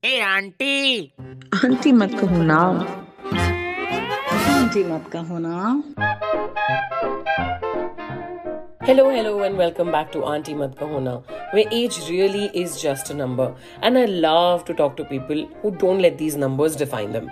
ए aunty aunty मत कहो ना आंटी मत कहो ना Hello, hello, and welcome back to Auntie Mat Kahona, where age really is just a number, and I love to talk to people who don't let these numbers define them.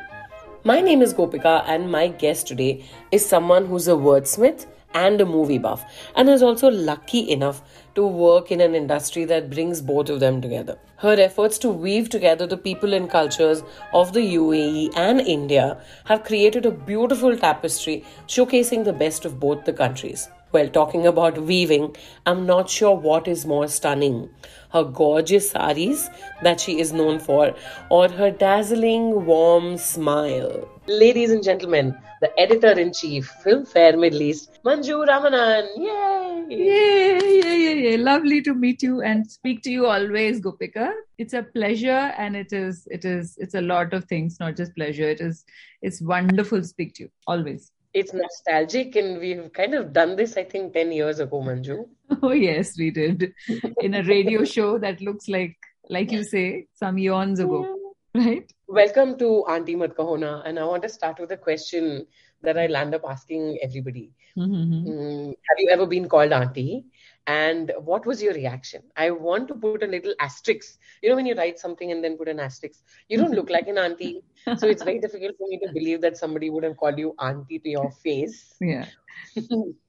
My name is Gopika, and my guest today is someone who's a wordsmith and a movie buff, and is also lucky enough to work in an industry that brings both of them together. Her efforts to weave together the people and cultures of the UAE and India have created a beautiful tapestry showcasing the best of both the countries. Well, talking about weaving, I'm not sure what is more stunning her gorgeous saris that she is known for, or her dazzling, warm smile. Ladies and gentlemen, the editor in chief, Filmfare Middle East, Manju Ramanan. Yay! Yay, yeah, yeah, yeah. Lovely to meet you and speak to you always, Gopika. It's a pleasure and it is it is it's a lot of things, not just pleasure. It is it's wonderful to speak to you. Always. It's nostalgic, and we've kind of done this, I think, 10 years ago, Manju. Oh yes, we did. In a radio show that looks like like you say, some eons ago. Right? Welcome to Auntie Mat Kahona, and I want to start with a question that I land up asking everybody. Mm-hmm. Mm, have you ever been called auntie? And what was your reaction? I want to put a little asterisk. You know, when you write something and then put an asterisk, you don't look like an auntie. So it's very difficult for me to believe that somebody would have called you auntie to your face. Yeah.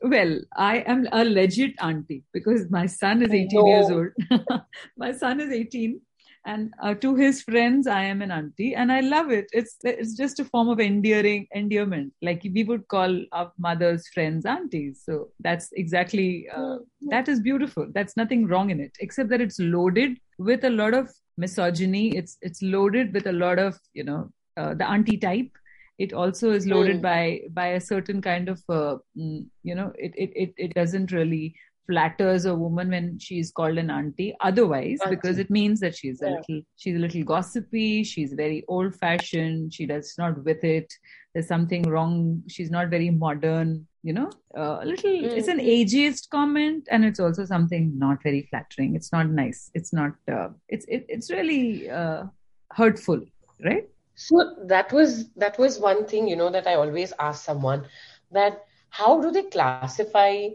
Well, I am a legit auntie because my son is 18 No. years old. my son is 18 and uh, to his friends I am an auntie and I love it. It's it's just a form of endearing endearment. Like we would call our mothers friends aunties. So that's exactly uh, that is beautiful. That's nothing wrong in it except that it's loaded with a lot of misogyny. It's it's loaded with a lot of, you know, uh, the auntie type it also is loaded Mm. by by a certain kind of uh, mm, you know it, it it it doesn't really flatters a woman when she's called an auntie otherwise because it means that she's a Yeah. little she's a little gossipy she's very old fashioned she does not with it there's something wrong she's not very modern you know? Uh, a little it's an ageist comment and it's also something not very flattering. It's not nice. It's not uh, it's it, it's really uh, hurtful right? So that was that was one thing, you know, that I always ask someone that how do they classify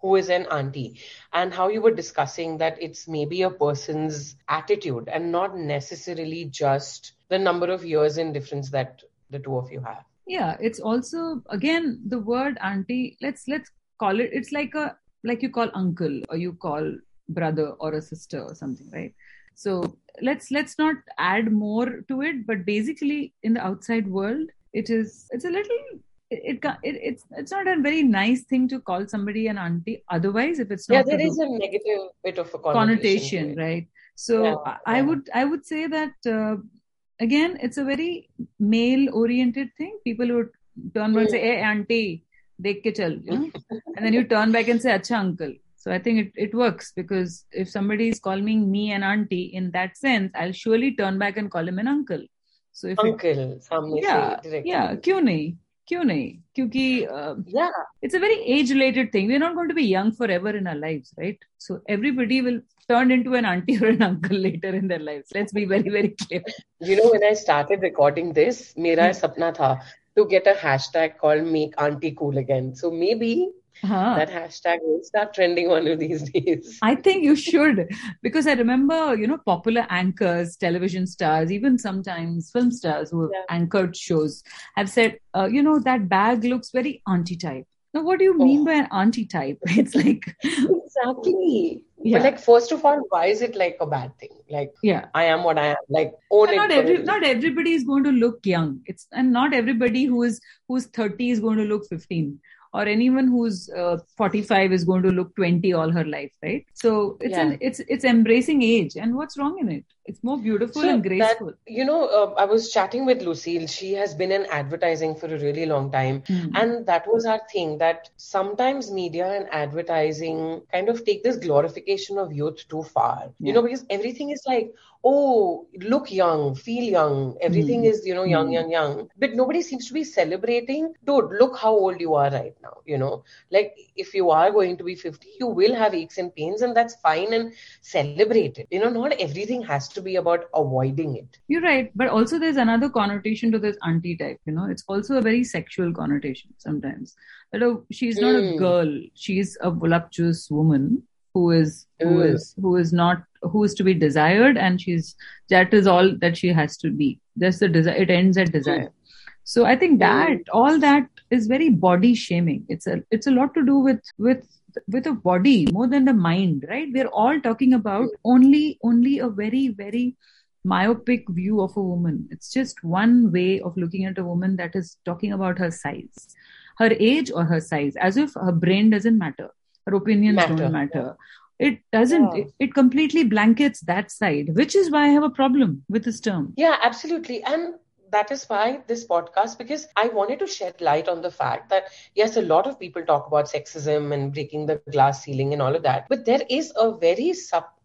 who is an auntie? And how you were discussing that it's maybe a person's attitude and not necessarily just the number of years in difference that the two of you have. yeah it's also again the word auntie let's let's call it it's like a like you call uncle or you call brother or a sister or something right so let's let's not add more to it but basically in the outside world it is it's a little it, it, it's it's not a very nice thing to call somebody an auntie. Otherwise if it's not yeah there is a negative bit of a connotation, connotation right? So yeah, i would i would say that uh, again it's a very male oriented thing. People would turn around and say hey hmm. auntie dekh ke chal you and then you turn back and say acha uncle. So i think it, it works because if somebody is calling me an auntie in that sense i'll surely turn back and call him an uncle. So if uncle it, yeah yeah kyun nahi क्यों नहीं क्योंकि it's a very age related thing we are not going to be young forever in our lives right so everybody will turn into an auntie or an uncle later in their lives let's be very very clear you know when i started recording this mera sapna tha to get a hashtag called make auntie cool again so maybe Huh. that hashtag will start trending one of these days. I think you should because I remember, you know, popular anchors, television stars, even sometimes film stars who have Yeah. anchored shows have said, uh, you know, that bag looks very auntie type. Now, what do you mean Oh. by an auntie type? It's like, Exactly. Yeah. But like, first of all, why is it like a bad thing? Like, yeah. I am what I am. Like, own not every it. not everybody is going to look young it's and not everybody who is who's 30 is going to look 15 or anyone who's uh, 45 is going to look 20 all her life right? So it's an it's it's embracing age. And what's wrong in it it's more beautiful So and that- graceful You know, uh, I was chatting with Lucille. She has been in advertising for a really long time. Hmm. And that was our thing that sometimes media and advertising kind of take this glorification of youth too far. You know, because everything is like, oh, look young, feel young. Everything Hmm. is, you know, young, Hmm. young, young. But nobody seems to be celebrating, dude, look how old you are right now. You know, like if you are going to be 50, you will have aches and pains, and that's fine and celebrate it. You know, not everything has to to be about avoiding it. You're right, but also there's another connotation to this auntie type. You know, it's also a very sexual connotation sometimes. That a, she's not a Hmm. girl; she's a voluptuous woman who is who Mm. is who is not who is to be desired, and she's that is all that she has to be. That's the desire. It ends at desire. So I think that all that is very body shaming. It's a it's a lot to do with with with a body more than the mind, right? We're all talking about only only a very very myopic view of a woman. It's just one way of looking at a woman that is talking about her size, her age or her size, as if her brain doesn't matter, her opinions Matter, don't matter. It doesn't. Yeah. It, it completely blankets that side, which is why I have a problem with this term. Yeah, absolutely. And that is why this podcast, because I wanted to shed light on the fact that, yes, a lot of people talk about sexism and breaking the glass ceiling and all of that, but there is a very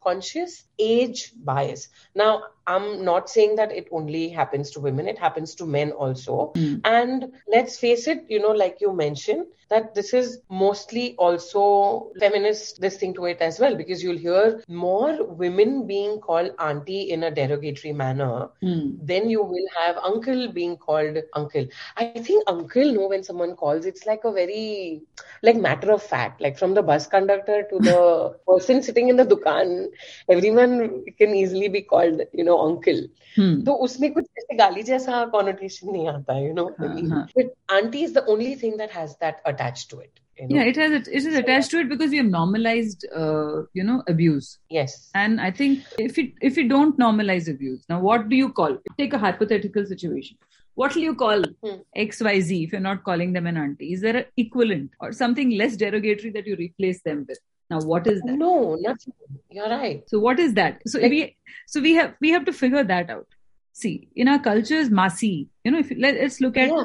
subconscious age bias. Now, I'm not saying that it only happens to women, it happens to men also. Mm. And let's face it, you know, like you mentioned, that this is mostly also feminist, this thing to it as well, because you'll hear more women being called auntie in a derogatory manner then you will have uncle being called uncle. I think uncle, no, when someone calls, it's like a very like matter of fact. Like from the bus conductor to the person sitting in the dukan, everyone can easily be called, you know, uncle. Hmm. तो उसमें कुछ ऐसे गाली जैसा connotation नहीं आता, you know. what I mean? हाँ. But auntie is the only thing that has that attached to it. You know? Yeah, it has it is attached to it because we have normalized, uh, you know, abuse. Yes. And I think if it if you don't normalize abuse, now what do you call? Take a hypothetical situation. What will you call Hmm. XYZ if you're not calling them an auntie? Is there an equivalent or something less derogatory that you replace them with? Now, what is that? No, nothing. You're right. So what is that? So Like- we so we have we have to figure that out. See, in our cultures, masi, you know, if let, let's look at Yeah.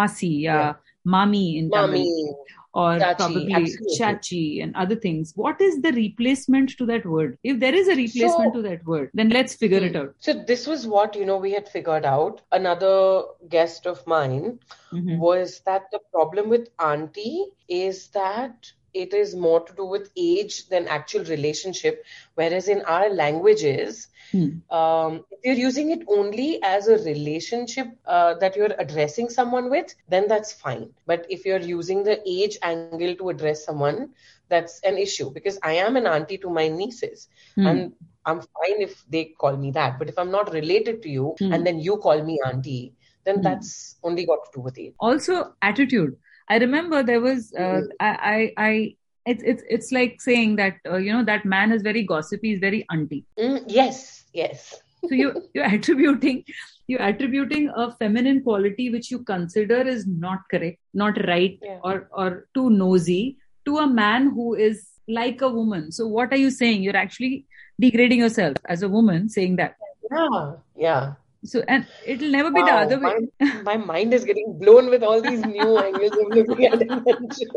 masi, yeah, Yeah. mami in Tamil or Chachi, probably absolutely. chachi and other things. What is the replacement to that word? If there is a replacement So- to that word, then let's figure it Hmm. out. So this was what, you know, we had figured out. Another guest of mine Mhm. was that the problem with auntie is that it is more to do with age than actual relationship. Whereas in our languages, Hmm. um, if you're using it only as a relationship uh, that you're addressing someone with, then that's fine. But if you're using the age angle to address someone, that's an issue because I am an auntie to my nieces Hmm. and I'm fine if they call me that. But if I'm not related to you Hmm. and then you call me auntie, then Hmm. that's only got to do with age. Also, attitude. I remember there was uh. I, I I it's it's it's like saying that uh, you know that man is very gossipy, he's very auntie. Mm, yes, yes. So you you're attributing you're attributing a feminine quality which you consider is not correct, not right, Yeah. or or too nosy to a man who is like a woman. So what are you saying? You're actually degrading yourself as a woman saying that. Yeah, yeah. So and it'll never be the Wow, other way. my, my mind is getting blown with all these new angles of looking at it.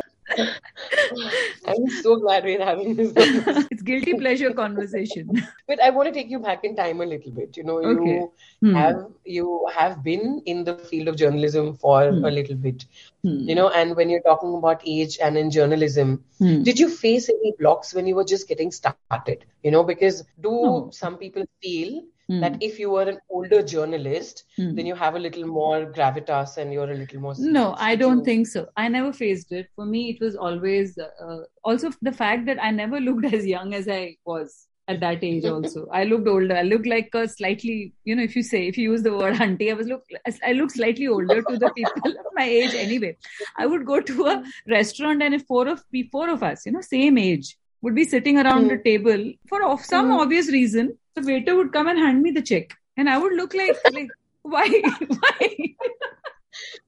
I'm so glad we're having this it's guilty pleasure conversation. But I want to take you back in time a little bit. You know, you Hmm. have you have been in the field of journalism for Hmm. a little bit. Hmm. You know, and when you're talking about age and in journalism, Hmm. did you face any blocks when you were just getting started? You know, because do No. some people feel Hmm. that if you were an older journalist, Hmm. then you have a little more gravitas and you're a little more No. I don't think so. I never faced it. For me, it was always uh, also the fact that I never looked as young as I was at that age. Also, I looked older. I looked like a slightly, you know, if you say if you use the word auntie, I was look I looked slightly older to the people of my age. Anyway, I would go to a restaurant and if four of four of us, you know, same age, would be sitting around Hmm. the table for of some Hmm. obvious reason, the waiter would come and hand me the check, and I would look like like why why.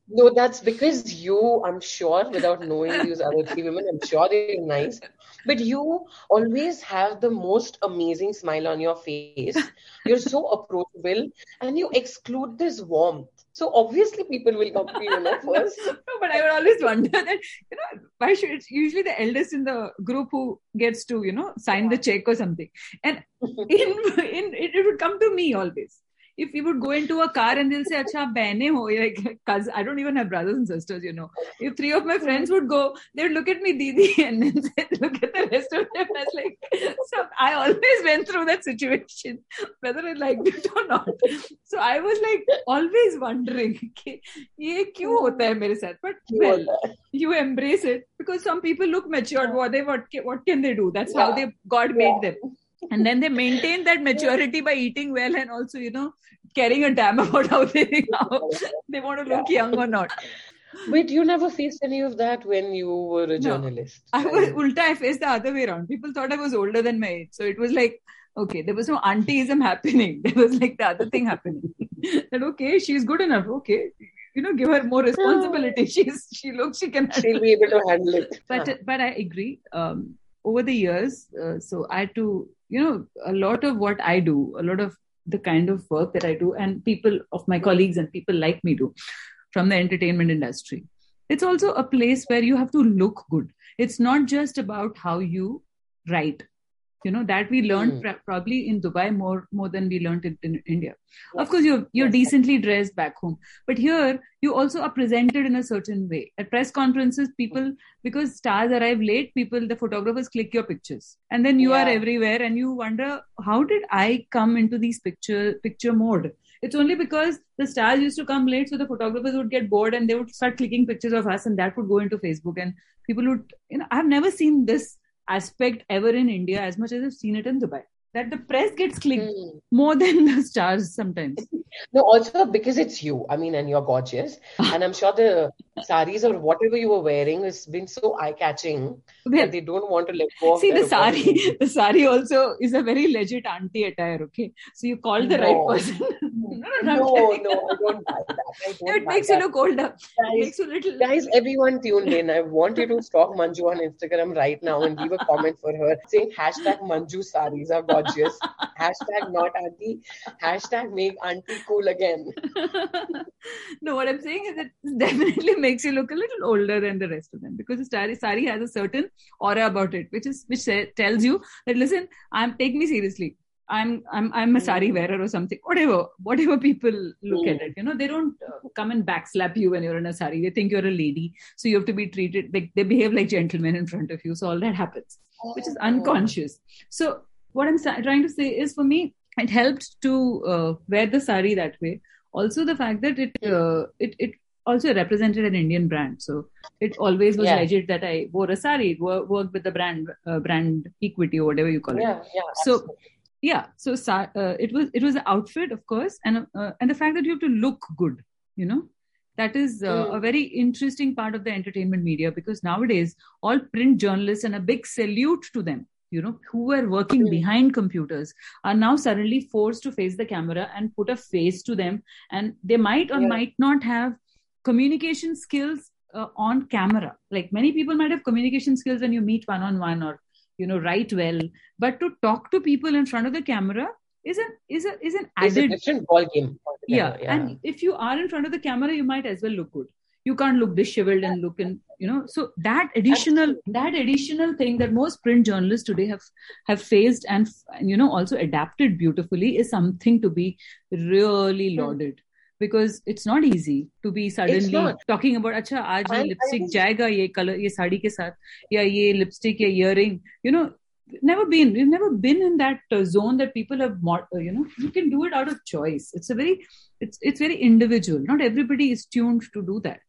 No, that's because you, I'm sure, without knowing these other three women, I'm sure they're nice. But you always have the most amazing smile on your face. You're so approachable and you exclude this warmth. So obviously people will come to you, know, first. no, but I would always wonder that, you know, why should it's usually the eldest in the group who gets to, you know, sign the check or something. And in, in it, it would come to me always if we would go into a car and they'll say, Acha, behne ho, like, cause I don't even have brothers and sisters, you know. If three of my friends would go, they'd look at me, Didi, and then look at the rest of them. as like, so I always went through that situation, whether I liked it or not. So I was like, always wondering, ye? But well, you embrace it because some people look matured. What, they, what, what can they do? That's yeah. how they God made yeah. them and then they maintain that maturity by eating well and also you know caring a damn about how they how they want to look young or not Wait, you never faced any of that when you were a journalist? No. I was ulta, I faced the other way around. People thought I was older than my age. So it was like, okay, there was no auntyism happening. There was like the other thing happening. that okay, she's good enough. Okay. You know, give her more responsibility. She's she looks she can she'll be able to handle it. But but I agree. Um, over the years, uh, so I had to you know a lot of what i do a lot of the kind of work that i do and people of my colleagues and people like me do from the entertainment industry. It's also a place where you have to look good. It's not just about how you write you know that we learned mm. pr- probably in dubai more more than we learned it in india yes. of course you're you're yes. decently dressed back home but here you also are presented in a certain way at press conferences people because stars arrive late people the photographers click your pictures and then you yeah. are everywhere and you wonder how did i come into these picture picture mode it's only because the stars used to come late so the photographers would get bored and they would start clicking pictures of us and that would go into facebook and people would you know i've never seen this aspect ever in India as much as I've seen it in Dubai. That the press gets clicked mm. more than the stars sometimes. No, also because it's you. I mean, and you're gorgeous. and I'm sure the saris or whatever you were wearing has been so eye catching that they don't want to let go. See, the sari, the sari also is a very legit auntie attire. Okay, so you called the no. right person. No, no, no, no, I don't buy that. Don't it makes that. you look older. Guys, it makes you little. Guys, everyone tuned in. I want you to stalk Manju on Instagram right now and leave a comment for her saying hashtag Manju saris are gorgeous. hashtag not auntie. Hashtag make auntie cool again. no, what I'm saying is it definitely makes you look a little older than the rest of them because the sari, sari has a certain aura about it, which is which tells you that listen, I'm take me seriously. I'm I'm I'm a sari wearer or something. Whatever, whatever people look at it, you know, they don't uh, come and backslap you when you're in a sari. They think you're a lady, so you have to be treated like they behave like gentlemen in front of you. So all that happens, which is oh. unconscious. So what I'm trying to say is, for me, it helped to uh, wear the sari that way. Also, the fact that it uh, it it also represented an Indian brand, so it always was yeah. legit that I wore a sari, worked with the brand uh, brand equity or whatever you call it. Yeah, yeah. So. Absolutely. Yeah, so uh, it was it was an outfit, of course, and uh, and the fact that you have to look good, you know, that is uh, mm. a very interesting part of the entertainment media because nowadays all print journalists and a big salute to them you know who were working mm. behind computers are now suddenly forced to face the camera and put a face to them and they might or yeah. might not have communication skills uh, on camera like many people might have communication skills when you meet one on one or you know write well. But to talk to people in front of the camera is an is a is an added it's a different ball game yeah. yeah. and if you are in front of the camera you might as well look good. You can't look disheveled and look in you know so that additional that additional thing that most print journalists today have have faced and you know also adapted beautifully is something to be really hmm. lauded because it's not easy to be suddenly talking about acha aaj ye lipstick jayega ye color ye sari ke sath ya ye lipstick ya earring you know never been we've never been in that uh, zone that people have uh, you know you can do it out of choice. It's a very it's it's very individual. Not everybody is tuned to do that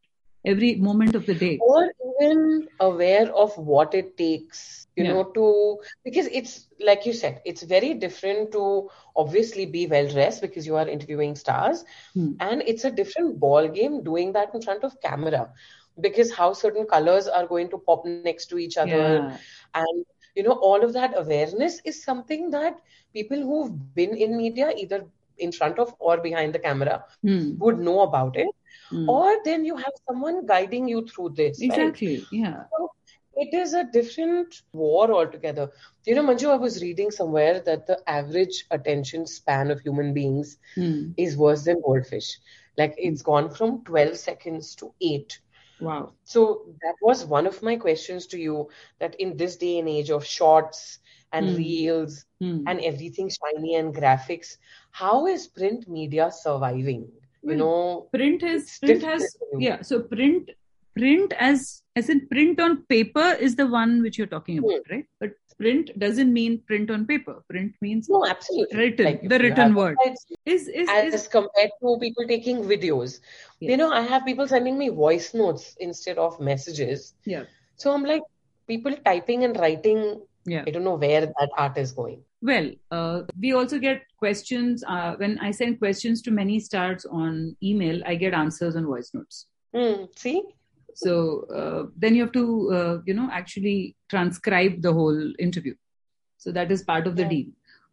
every moment of the day or even aware of what it takes you yeah. know to because it's like you said it's very different to obviously be well dressed because you are interviewing stars hmm. and it's a different ball game doing that in front of camera because how certain colors are going to pop next to each other yeah. and you know all of that awareness is something that people who've been in media either in front of or behind the camera hmm. would know about it mm. or then you have someone guiding you through this exactly right? yeah so it is a different war altogether you know manju i was reading somewhere that the average attention span of human beings mm. is worse than goldfish like it's gone from 12 seconds to 8 wow so that was one of my questions to you that in this day and age of shorts and Hmm. reels Hmm. and everything shiny and graphics. How is print media surviving? You know, print has print has yeah so print print as as in print on paper is the one which you're talking Hmm. about right but print doesn't mean print on paper print means no, absolutely. written Like the written word is is, as is compared to people taking videos. Yes. You know, I have people sending me voice notes instead of messages. yeah So I'm like, people typing and writing, yeah I don't know where that art is going. Well uh, we also get questions uh, when i send questions to many stars on email i get answers on voice notes. Hmm, see? so uh, then you have to uh, you know actually transcribe the whole interview. So that is part of the Yeah. deal.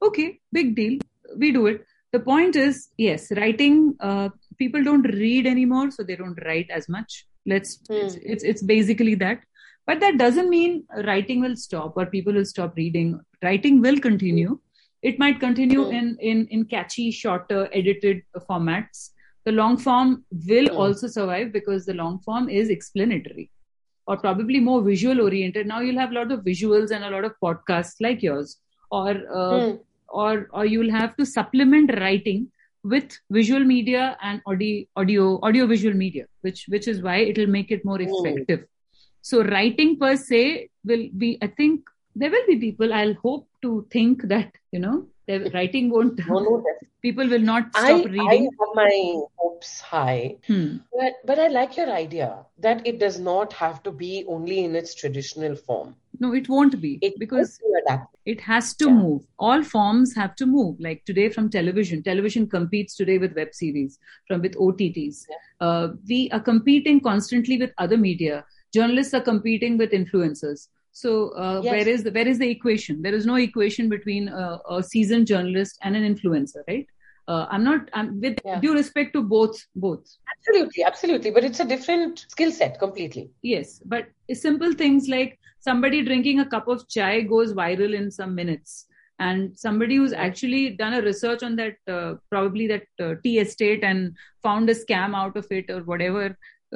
Okay big deal. We do it. The point is yes writing uh, people don't read anymore so they don't write as much. Let's Hmm. it's, it's it's basically that but that doesn't mean writing will stop or people will stop reading writing will continue it might continue Hmm. in in in catchy shorter edited formats the long form will Hmm. also survive because the long form is explanatory or probably more visual oriented now you'll have a lot of visuals and a lot of podcasts like yours or uh, Hmm. or or you'll have to supplement writing with visual media and audio audio audio visual media which which is why it'll make it more effective so writing per se will be i think there will be people i'll hope to think that you know their writing won't No, no, people will not stop I reading I have my hopes high, Hmm. but, but I like your idea that it does not have to be only in its traditional form. no it won't be It because could be adapted. it has to Yeah. move all forms have to move like today from television television competes today with web series from with otts Yeah. uh, we are competing constantly with other media journalists are competing with influencers so uh, Yes. where is the where is the equation there is no equation between a, a seasoned journalist and an influencer right uh, i'm not i'm with Yeah. due respect to both both Absolutely, absolutely. But it's a different skill set completely. Yes, but simple things like somebody drinking a cup of chai goes viral in some minutes, and somebody who's actually done a research on that, uh, probably that uh, tea estate and found a scam out of it or whatever,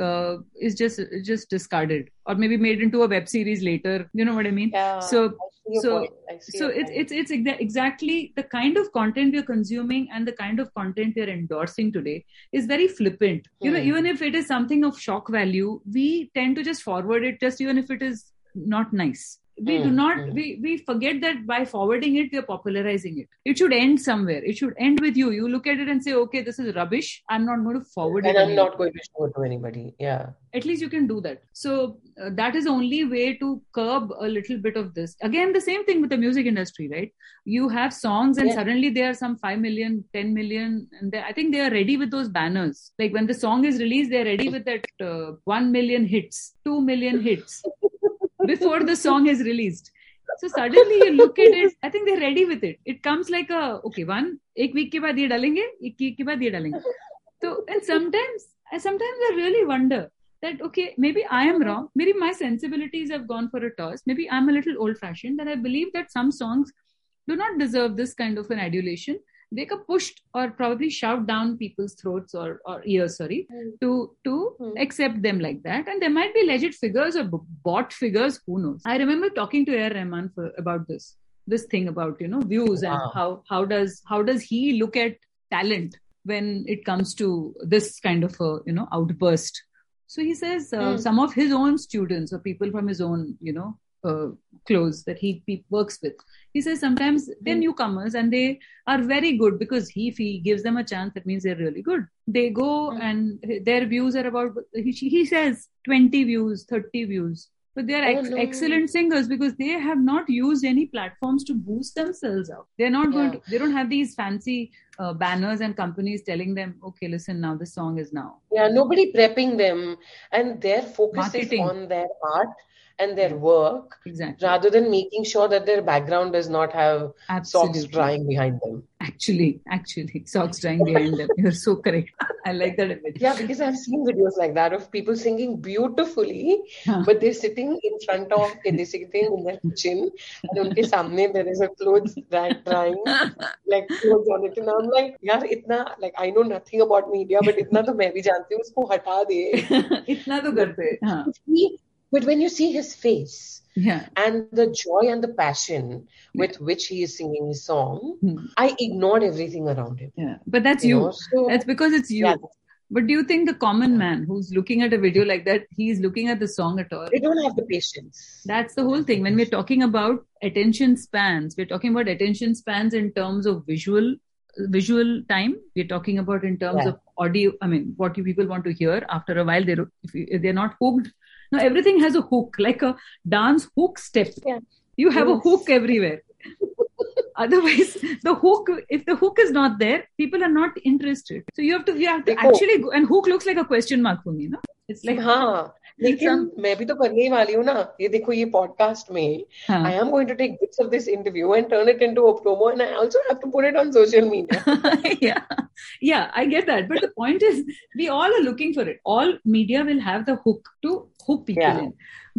uh, is just just discarded or maybe made into a web series later. You know what I mean? Yeah. So I so. So it's it's it's exa- exactly the kind of content we're consuming and the kind of content we're endorsing today is very flippant you know Hmm. even if it is something of shock value we tend to just forward it just even if it is not nice we do Hmm, not hmm. we we forget that by forwarding it we're popularizing it. It should end somewhere. It should end with you. You look at it and say okay this is rubbish. I'm not going to forward and it I'm not going to show it to anybody. Yeah. at least you can do that. So uh, that is only way to curb a little bit of this. Again the same thing with the music industry right? You have songs and Yeah. suddenly there are some 5 million 10 million and i think they are ready with those banners. Like when the song is released they're ready with that uh, 1 million hits 2 million hits before the song is released so suddenly you look at it i think they're ready with it it comes like a okay one एक week के बाद ये डालेंगे एक week के बाद ये डालेंगे so and sometimes I sometimes I really wonder that okay maybe I am wrong maybe my sensibilities have gone for a toss maybe I'm a little old fashioned that I believe that some songs do not deserve this kind of an adulation they get pushed or probably shoved down people's throats or, or ears sorry Hmm. to to Hmm. accept them like that. And there might be legit figures or bought figures who knows? I remember talking to A.R. Rahman for, about this this thing about you know views and how how does how does he look at talent when it comes to this kind of a you know outburst? So he says uh, Hmm. some of his own students or people from his own you know uh, close that he, he works with he says sometimes they're Hmm. newcomers and they are very good because he if he gives them a chance that means they're really good they go Hmm. and their views are about he, he says 20 views 30 views but they are Oh, no. excellent singers because they have not used any platforms to boost themselves up. they're not going to they don't have these fancy uh, banners and companies telling them okay listen now this song is now Yeah, nobody prepping them, and their focus Marketing. is on their art and their work exactly. rather than making sure that their background does not have Absolutely. socks drying behind them. Actually, actually, socks drying behind them. You're so correct. I like that image. Yeah, because I've seen videos like that of people singing beautifully, huh. but they're sitting in front of, they're sitting in their kitchen and unke samne there is a clothes drying, like clothes on it. And I'm like, yaar, itna, like I know nothing about media, but itna to main bhi janti usko hata de. itna to karte. But when you see his face Yeah. and the joy and the passion with which he is singing his song, Hmm. I ignored everything around him. Yeah. But that's You you. so That's because it's you. yeah, But do you think the common man who's looking at a video like that, he's looking at the song at all? they don't have the patience. That's the whole thing. When we're talking about attention spans, we're talking about attention spans in terms of visual visual time. We're talking about in terms Yeah. of audio. I mean, what you people want to hear. After a while, they if, you, if they're not hooked. Now everything has a hook, like a dance hook step. Yeah. You have yes. a hook everywhere. Otherwise, the hook, if the hook is not there, people are not interested. So you have to you have to oh. actually go and hook looks like a question mark for me, no? It's like huh. लेकिन some- मैं भी तो करने ही वाली हूँ ना ये देखो ये पॉडकास्ट में हाँ. I am going to take bits of this interview and turn it into a promo and I also have to put it on social media. yeah yeah i get that but the point is we all are looking for it all media will have the hook to hook people Yeah. in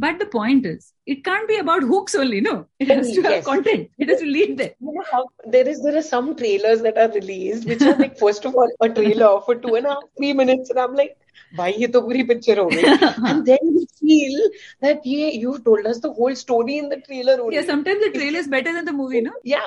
but the point is it can't be about hooks only no it has to have Yes. content it has to lead there You know how there is there are some trailers that are released which are like first of all a trailer for two and a half three minutes and I'm like why ye to puri picture and then we feel that ye you told us the whole story in the trailer yeah sometimes the trailer is better than the movie no? Yeah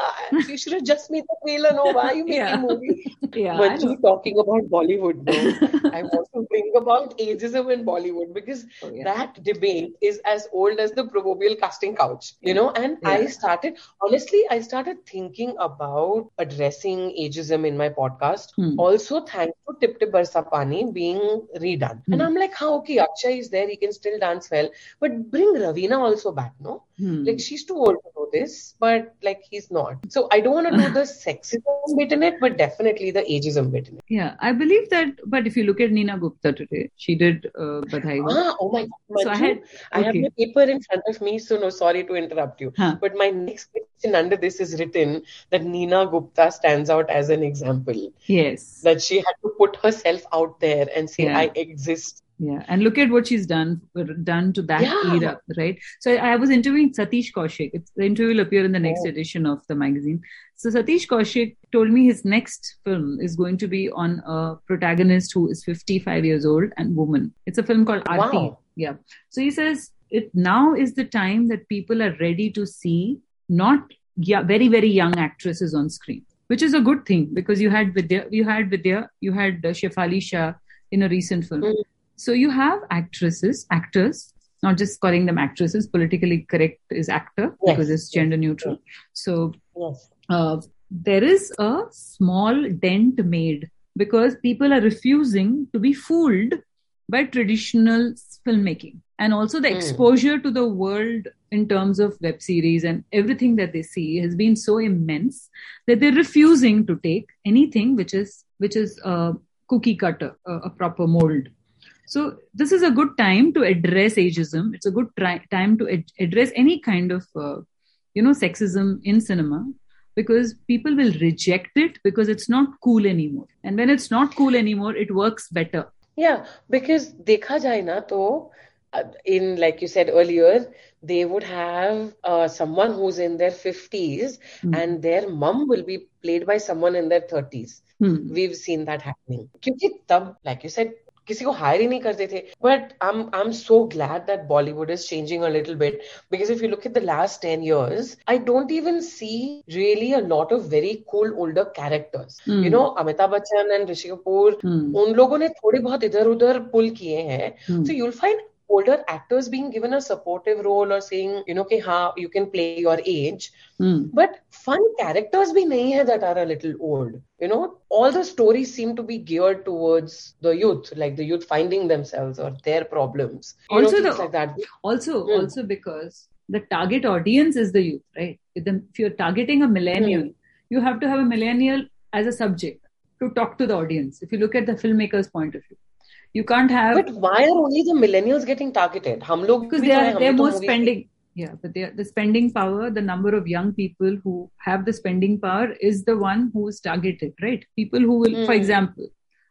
you should have just made the trailer no? Why you making yeah. movie? Yeah but you talking about bollywood I'm to bring about ageism in bollywood because oh, that debate is as old as the proverbial casting couch you know? And i started honestly i started thinking about addressing ageism in my podcast. Hmm. Also thanks to Tip Tip Barsa Paani being re- being redone. And Hmm. I'm like, how okay, Akshay is there, he can still dance well, but bring Raveena also back, no? Hmm. Like she's too old to know this, but like he's not. So I don't want to do the sexism bit in it, but definitely the ageism bit in it. yeah i believe that but if you look at Neena Gupta today she did uh, badhai. Ah, oh my God. so i had I have the paper in front of me, so no, sorry to interrupt you. Huh. But my next question under this is written that Neena Gupta stands out as an example. yes That she had to put herself out there and say, Yeah. I exist. Yeah, and look at what she's done done to that Yeah. era, right? So I, was interviewing Satish Kaushik. It's, the interview will appear in the next Oh. edition of the magazine. So Satish Kaushik told me his next film is going to be on a protagonist who is 55 years old and woman. It's a film called Aarti. Wow. Yeah. So he says it now is the time that people are ready to see not yeah, very very young actresses on screen, which is a good thing because you had Vidya, you had Vidya, you had uh, Shefali Shah in a recent film. Mm. So you have actresses, actors, not just calling them actresses. Politically correct is actor Yes, because it's gender neutral. So Yes. uh, there is a small dent made because people are refusing to be fooled by traditional filmmaking and also the Hmm. exposure to the world in terms of web series and everything that they see has been so immense that they're refusing to take anything which is which is a cookie cutter a, a proper mold so this is a good time to address ageism it's a good tri- time to ad- address any kind of uh, you know sexism in cinema because people will reject it because it's not cool anymore and when it's not cool anymore it works better Yeah, because देखा जाए ना तो uh, in like you said earlier, they would have uh, someone who's in their 50s Hmm. and their mum will be played by someone in their 30s. Hmm. We've seen that happening. क्योंकि तब like you said किसी को higher ही नहीं करते थे। But I I am so glad that Bollywood is changing a little bit because if you look at the last ten years I don't even see really a lot of very cool older characters you know Amitabh Bachchan and Rishi Kapoor उन लोगों ने थोड़े बहुत इधर उधर pull किए हैं। So you'll find older actors being given a supportive role or saying you know okay, how you can play your age. Hmm. But fun characters bhi nahi hai that are a little old. You know all the stories seem to be geared towards the youth like the youth finding themselves or their problems. You also know, the, like that. also hmm. also because the target audience is the youth right? If you're targeting a millennial hmm. you have to have a millennial as a subject to talk to the audience if you look at the filmmaker's point of view you can't have but why are only the millennials getting targeted because they are they're more spending yeah but they, the spending power the number of young people who have the spending power is the one who is targeted right people who will mm. for hmm. example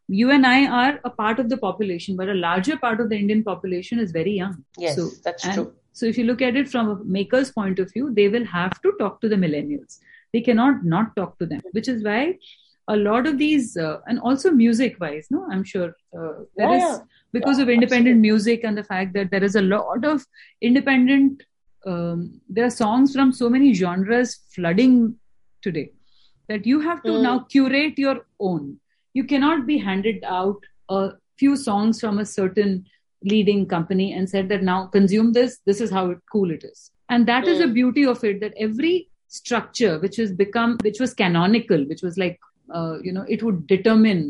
you and I are a part of the population, but a larger part of the Indian population is very young. Yes, so, that's true. So, if you look at it from a maker's point of view, they will have to talk to the millennials. They cannot not talk to them, which is why a lot of these uh, and also music wise no i'm sure uh, there Yeah, is because Yeah, of independent absolutely. music and the fact that there is a lot of independent um, there are songs from so many genres flooding today that you have to Mm. now curate your own you cannot be handed out a few songs from a certain leading company and said that now consume this this is how cool it is and that is the Mm. beauty of it that every structure which has become which was canonical which was like uh, you know it would determine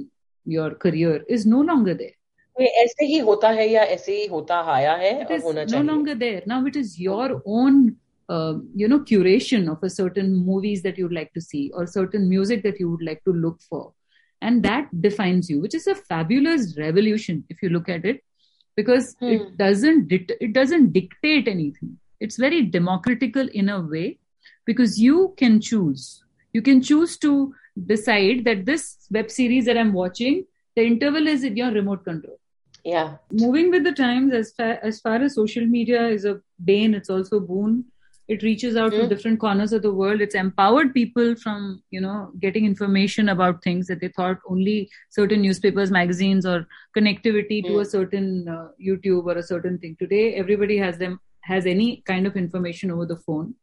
your career is no longer there ये ऐसे ही होता है या ऐसे ही होता आया है it और is होना no चाहिए longer there now it is your own uh, you know curation of a certain movies that you'd like to see or certain music that you would like to look for and that defines you which is a fabulous revolution if you look at it because Hmm. it doesn't dit- it doesn't dictate anything it's very democratical in a way because you can choose you can choose to decide that this web series that i'm watching the interval is in your remote control. Yeah. Moving with the times as far as far as social media is a bane it's also a boon. It reaches out to Mm. different corners of the world. It's empowered people from you know getting information about things that they thought only certain newspapers magazines or connectivity to Mm. a certain uh, youtube or a certain thing. Today everybody has them has any kind of information over the phone.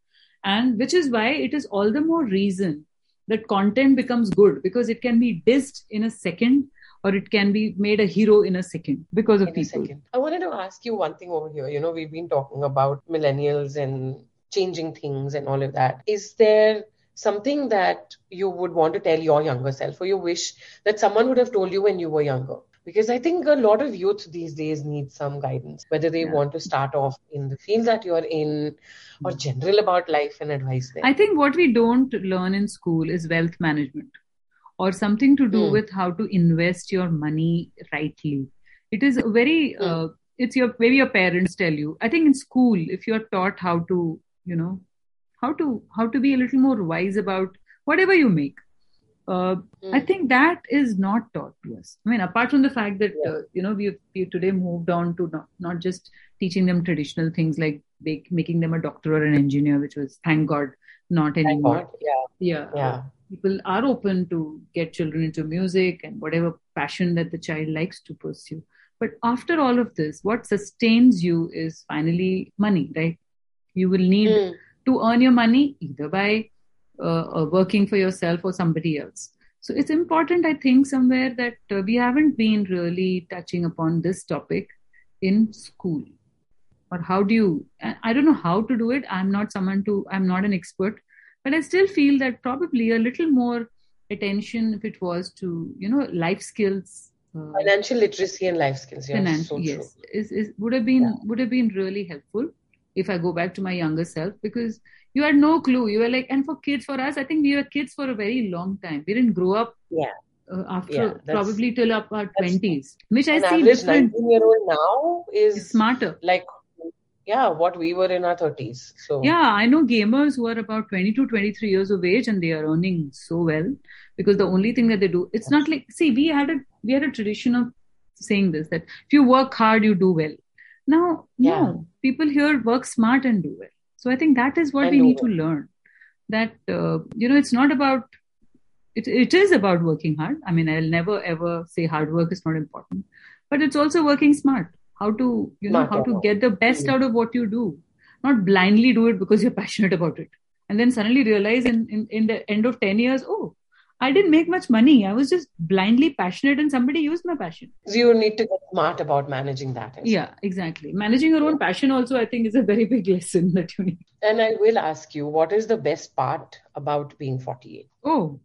And which is why it is all the more reason that content becomes good because it can be dissed in a second or it can be made a hero in a second because of in people. I wanted to ask you one thing over here. You know, we've been talking about millennials and changing things and all of that. Is there something that you would want to tell your younger self or you wish that someone would have told you when you were younger? Because I think a lot of youth these days need some guidance, whether they Yeah. want to start off in the field that you're in or general about life and advice there. I think what we don't learn in school is wealth management or something to do Hmm. with how to invest your money rightly. It is very, Hmm. uh, it's your, maybe your parents tell you. I think in school, if you're taught how to, you know, how to, how to be a little more wise about whatever you make. Uh, Hmm. I think that is not taught to us. I mean, apart from the fact that Yeah. uh, you know we've, we've today moved on to not, not just teaching them traditional things like make, making them a doctor or an engineer, which was thank God not Thank anymore. God. Yeah. Yeah, Yeah. people are open to get children into music and whatever passion that the child likes to pursue. But after all of this, what sustains you is finally money, right? You will need Hmm. to earn your money either by uh, uh, working for yourself or somebody else. So it's important, I think, somewhere that uh, we haven't been really touching upon this topic in school. Or how do you? I don't know how to do it. I'm not someone to. I'm not an expert, but I still feel that probably a little more attention, if it was to you know life skills, uh, Financial literacy and life skills. Yeah. finance, so yes, is, is would have been Yeah. would have been really helpful if I go back to my younger self because you had no clue. You were like, and for kids, for us, I think we were kids for a very long time. We didn't grow up Yeah. uh, after Yeah, probably till up our twenties, which I see different, 19 year old now is is smarter. like yeah what we were in our 30s so Yeah, I know gamers who are about 22, 23 years of age and they are earning so well because the only thing that they do, it's not like, see, we had a, we had a tradition of saying this, that if you work hard, you do well. Now, Yeah. no, people here work smart and do well. So I think that is what And we need to learn that, uh, you know, it's not about, it, it is about working hard. I mean, I'll never ever say hard work is not important, but it's also working smart. How to, you know, how to get the best Mm. out of what you do not blindly do it because you're passionate about it and then suddenly realize in, in, in the end of 10 years oh i didn't make much money. I was just blindly passionate and somebody used my passion. You need to get smart about managing that yeah exactly. Managing your own passion also i think is a very big lesson that you need. And i will ask you what is the best part about being 48 oh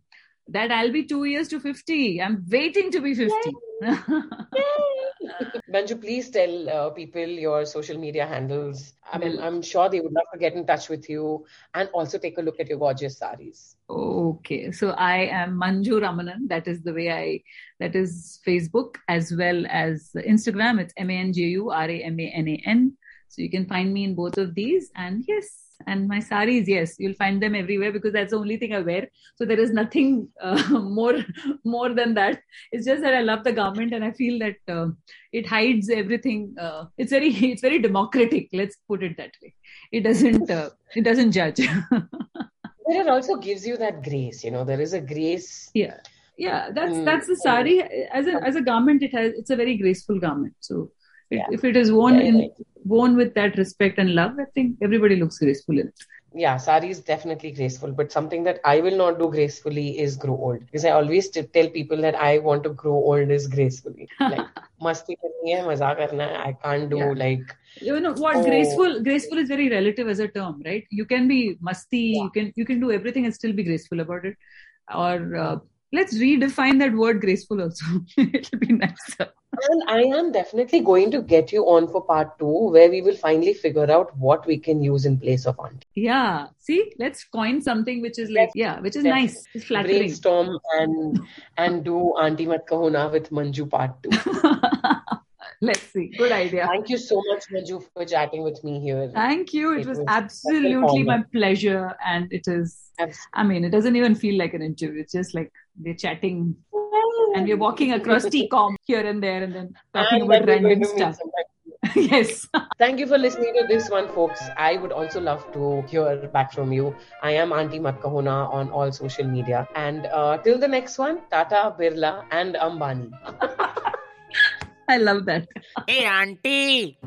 that i'll be two years to 50 i'm waiting to be 50 Manju, please tell uh, people your social media handles. I mean, I'm sure they would love to get in touch with you and also take a look at your gorgeous saris. Okay, so I am Manju Ramanan. That is the way I. That is Facebook as well as Instagram. It's M A N J U R A M A N A N. So you can find me in both of these. And yes, and my saris, yes, you'll find them everywhere because that's the only thing I wear. So there is nothing uh, more more than that. It's just that I love the garment and I feel that uh, it hides everything. Uh, it's very it's very democratic. Let's put it that way. It doesn't uh, it doesn't judge. But it also gives you that grace, you know, there is a grace yeah. yeah that's Mm, that's the sari as a as a garment it has it's a very graceful garment so it, Yeah. if it is worn Very in worn with that respect and love i think everybody looks graceful in it Yeah, sari is definitely graceful, but something that I will not do gracefully is grow old. Because I always t- tell people that I want to grow old is gracefully. Like, masti karni hai, maza karna hai. I can't do Yeah. like, you know what Oh. graceful graceful is very relative as a term right you can be musty you can you can do everything and still be graceful about it or uh, let's redefine that word graceful also it'll be nicer and I am definitely going to get you on for part two, where we will finally figure out what we can use in place of auntie. yeah see let's coin something which is like yeah which is Let's nice it's flattering Brainstorm and and do Auntie Mat Kahona with Manju part two. let's see good idea Thank you so much, Manju, for chatting with me here. Thank you. It, It was, was absolutely my pleasure. And it is, Abs- I mean, it doesn't even feel like an interview. It's just like we're chatting and we're walking across TECOM here and there and then talking And about then we're going random stuff. yes. Thank you for listening to this one, folks. I would also love to hear back from you. I am Auntie Matkahona on all social media. And uh, till the next one, Tata, Birla, and Ambani. I love that. Hey, auntie.